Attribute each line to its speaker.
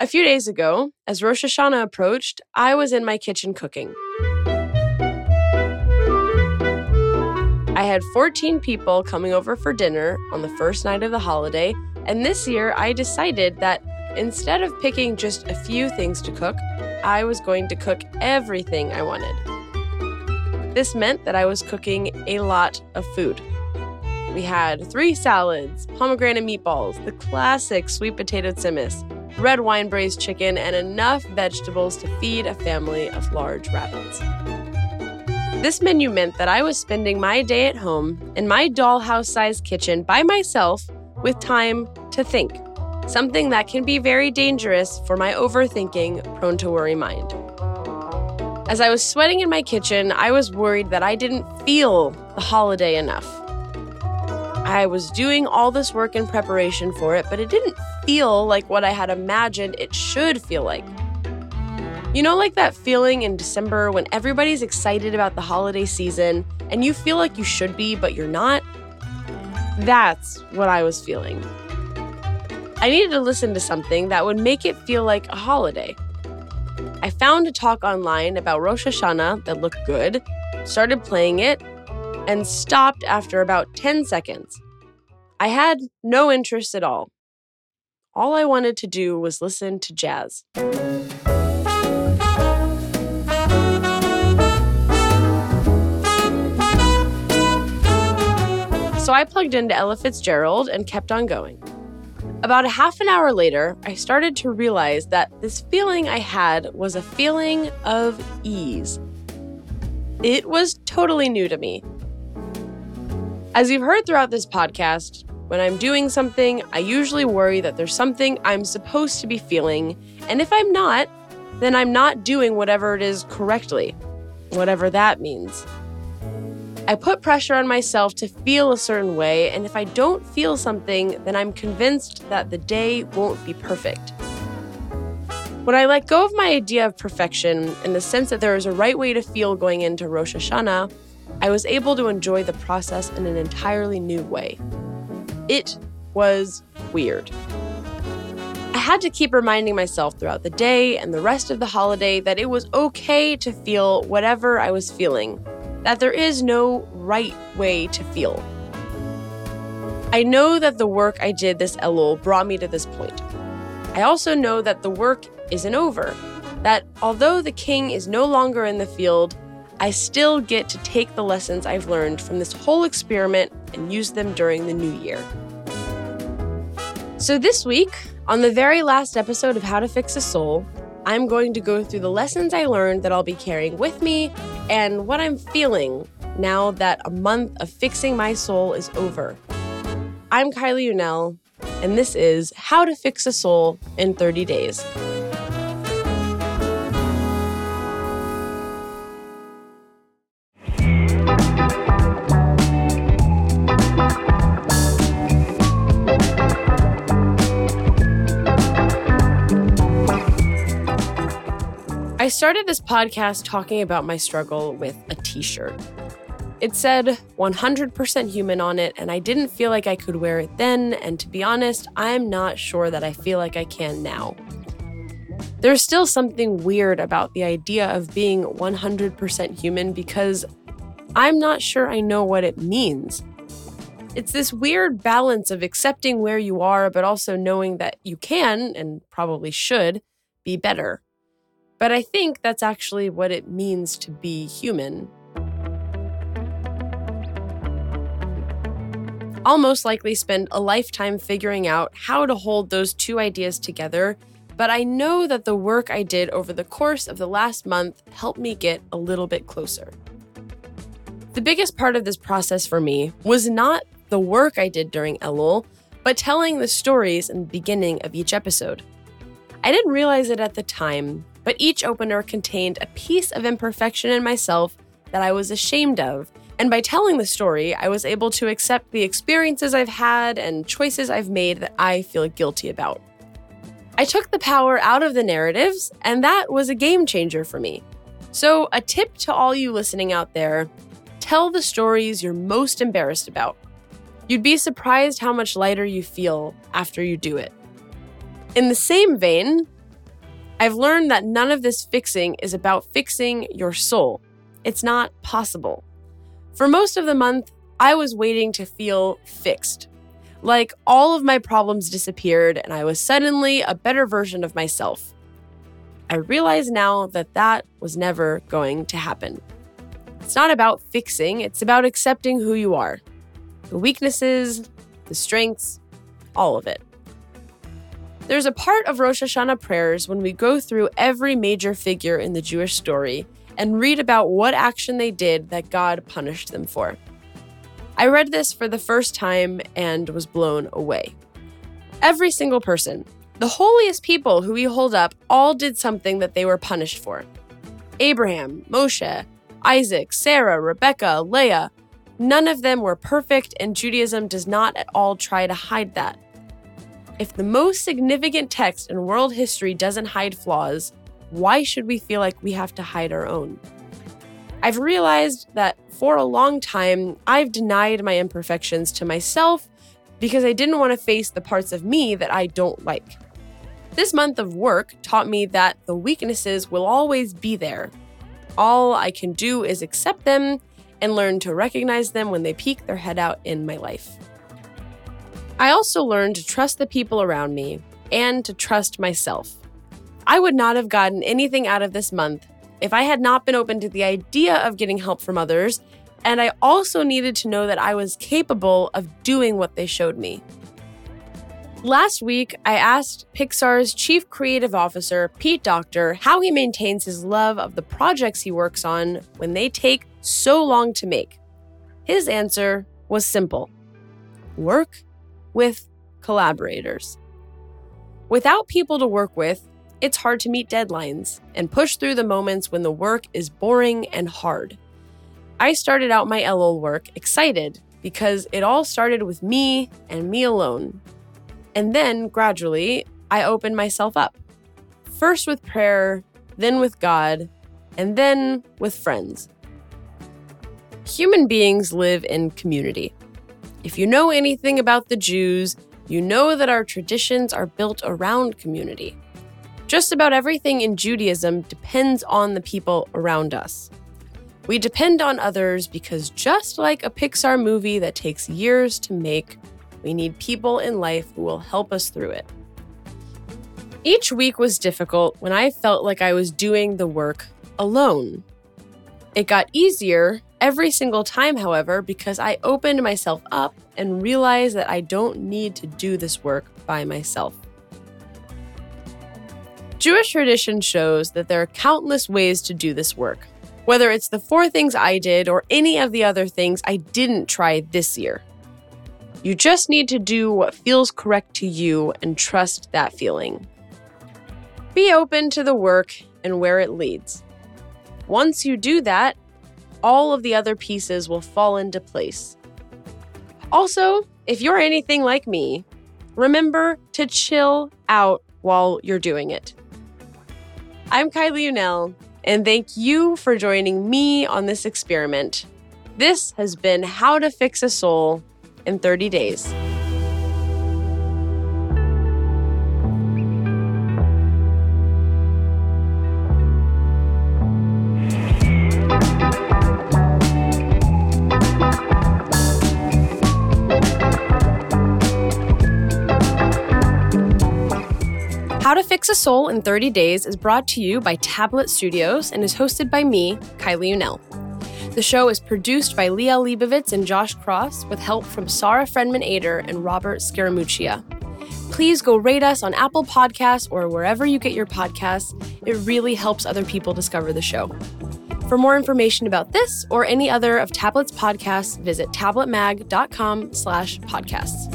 Speaker 1: A few days ago, as Rosh Hashanah approached, I was in my kitchen cooking. I had 14 people coming over for dinner on the first night of the holiday, and this year I decided that instead of picking just a few things to cook, I was going to cook everything I wanted. This meant that I was cooking a lot of food. We had three salads, pomegranate meatballs, the classic sweet potato tzimmus, red wine braised chicken, and enough vegetables to feed a family of large rabbits. This menu meant that I was spending my day at home in my dollhouse sized kitchen by myself with time to think, something that can be very dangerous for my overthinking, prone to worry mind. As I was sweating in my kitchen, I was worried that I didn't feel the holiday enough. I was doing all this work in preparation for it, but it didn't feel like what I had imagined it should feel like. You know, like that feeling in December when everybody's excited about the holiday season and you feel like you should be, but you're not? That's what I was feeling. I needed to listen to something that would make it feel like a holiday. I found a talk online about Rosh Hashanah that looked good, started playing it, and stopped after about 10 seconds. I had no interest at all. All I wanted to do was listen to jazz. So I plugged into Ella Fitzgerald and kept on going. About a half an hour later, I started to realize that this feeling I had was a feeling of ease. It was totally new to me. As you've heard throughout this podcast, when I'm doing something, I usually worry that there's something I'm supposed to be feeling, and if I'm not, then I'm not doing whatever it is correctly, whatever that means. I put pressure on myself to feel a certain way, and if I don't feel something, then I'm convinced that the day won't be perfect. When I let go of my idea of perfection in the sense that there is a right way to feel going into Rosh Hashanah, I was able to enjoy the process in an entirely new way. It was weird. I had to keep reminding myself throughout the day and the rest of the holiday that it was okay to feel whatever I was feeling that there is no right way to feel. I know that the work I did this Elul brought me to this point. I also know that the work isn't over, that although the king is no longer in the field, I still get to take the lessons I've learned from this whole experiment and use them during the new year. So, this week, on the very last episode of How to Fix a Soul, I'm going to go through the lessons I learned that I'll be carrying with me and what I'm feeling now that a month of fixing my soul is over. I'm Kylie Unell, and this is How to Fix a Soul in 30 Days. I started this podcast talking about my struggle with a t shirt. It said 100% human on it, and I didn't feel like I could wear it then, and to be honest, I'm not sure that I feel like I can now. There's still something weird about the idea of being 100% human because I'm not sure I know what it means. It's this weird balance of accepting where you are, but also knowing that you can, and probably should, be better. But I think that's actually what it means to be human. I'll most likely spend a lifetime figuring out how to hold those two ideas together, but I know that the work I did over the course of the last month helped me get a little bit closer. The biggest part of this process for me was not the work I did during Elul, but telling the stories in the beginning of each episode. I didn't realize it at the time, but each opener contained a piece of imperfection in myself that I was ashamed of. And by telling the story, I was able to accept the experiences I've had and choices I've made that I feel guilty about. I took the power out of the narratives, and that was a game changer for me. So, a tip to all you listening out there tell the stories you're most embarrassed about. You'd be surprised how much lighter you feel after you do it. In the same vein, I've learned that none of this fixing is about fixing your soul. It's not possible. For most of the month, I was waiting to feel fixed. Like all of my problems disappeared and I was suddenly a better version of myself. I realize now that that was never going to happen. It's not about fixing, it's about accepting who you are the weaknesses, the strengths, all of it. There's a part of Rosh Hashanah prayers when we go through every major figure in the Jewish story and read about what action they did that God punished them for. I read this for the first time and was blown away. Every single person, the holiest people who we hold up, all did something that they were punished for. Abraham, Moshe, Isaac, Sarah, Rebecca, Leah, none of them were perfect, and Judaism does not at all try to hide that. If the most significant text in world history doesn't hide flaws, why should we feel like we have to hide our own? I've realized that for a long time, I've denied my imperfections to myself because I didn't want to face the parts of me that I don't like. This month of work taught me that the weaknesses will always be there. All I can do is accept them and learn to recognize them when they peek their head out in my life. I also learned to trust the people around me and to trust myself. I would not have gotten anything out of this month if I had not been open to the idea of getting help from others, and I also needed to know that I was capable of doing what they showed me. Last week, I asked Pixar's Chief Creative Officer, Pete Docter, how he maintains his love of the projects he works on when they take so long to make. His answer was simple work with collaborators. Without people to work with, it's hard to meet deadlines and push through the moments when the work is boring and hard. I started out my Elul work excited because it all started with me and me alone. And then, gradually, I opened myself up. First with prayer, then with God, and then with friends. Human beings live in community. If you know anything about the Jews, you know that our traditions are built around community. Just about everything in Judaism depends on the people around us. We depend on others because just like a Pixar movie that takes years to make, we need people in life who will help us through it. Each week was difficult when I felt like I was doing the work alone. It got easier every single time, however, because I opened myself up and realized that I don't need to do this work by myself. Jewish tradition shows that there are countless ways to do this work, whether it's the four things I did or any of the other things I didn't try this year. You just need to do what feels correct to you and trust that feeling. Be open to the work and where it leads. Once you do that, all of the other pieces will fall into place. Also, if you're anything like me, remember to chill out while you're doing it. I'm Kylie Unell, and thank you for joining me on this experiment. This has been How to Fix a Soul in 30 Days. How to Fix a Soul in 30 Days is brought to you by Tablet Studios and is hosted by me, Kylie Unell. The show is produced by Leah Leibovitz and Josh Cross with help from Sarah Frenman Ader and Robert Scaramuccia. Please go rate us on Apple Podcasts or wherever you get your podcasts. It really helps other people discover the show. For more information about this or any other of Tablet's podcasts, visit tabletmag.com slash podcasts.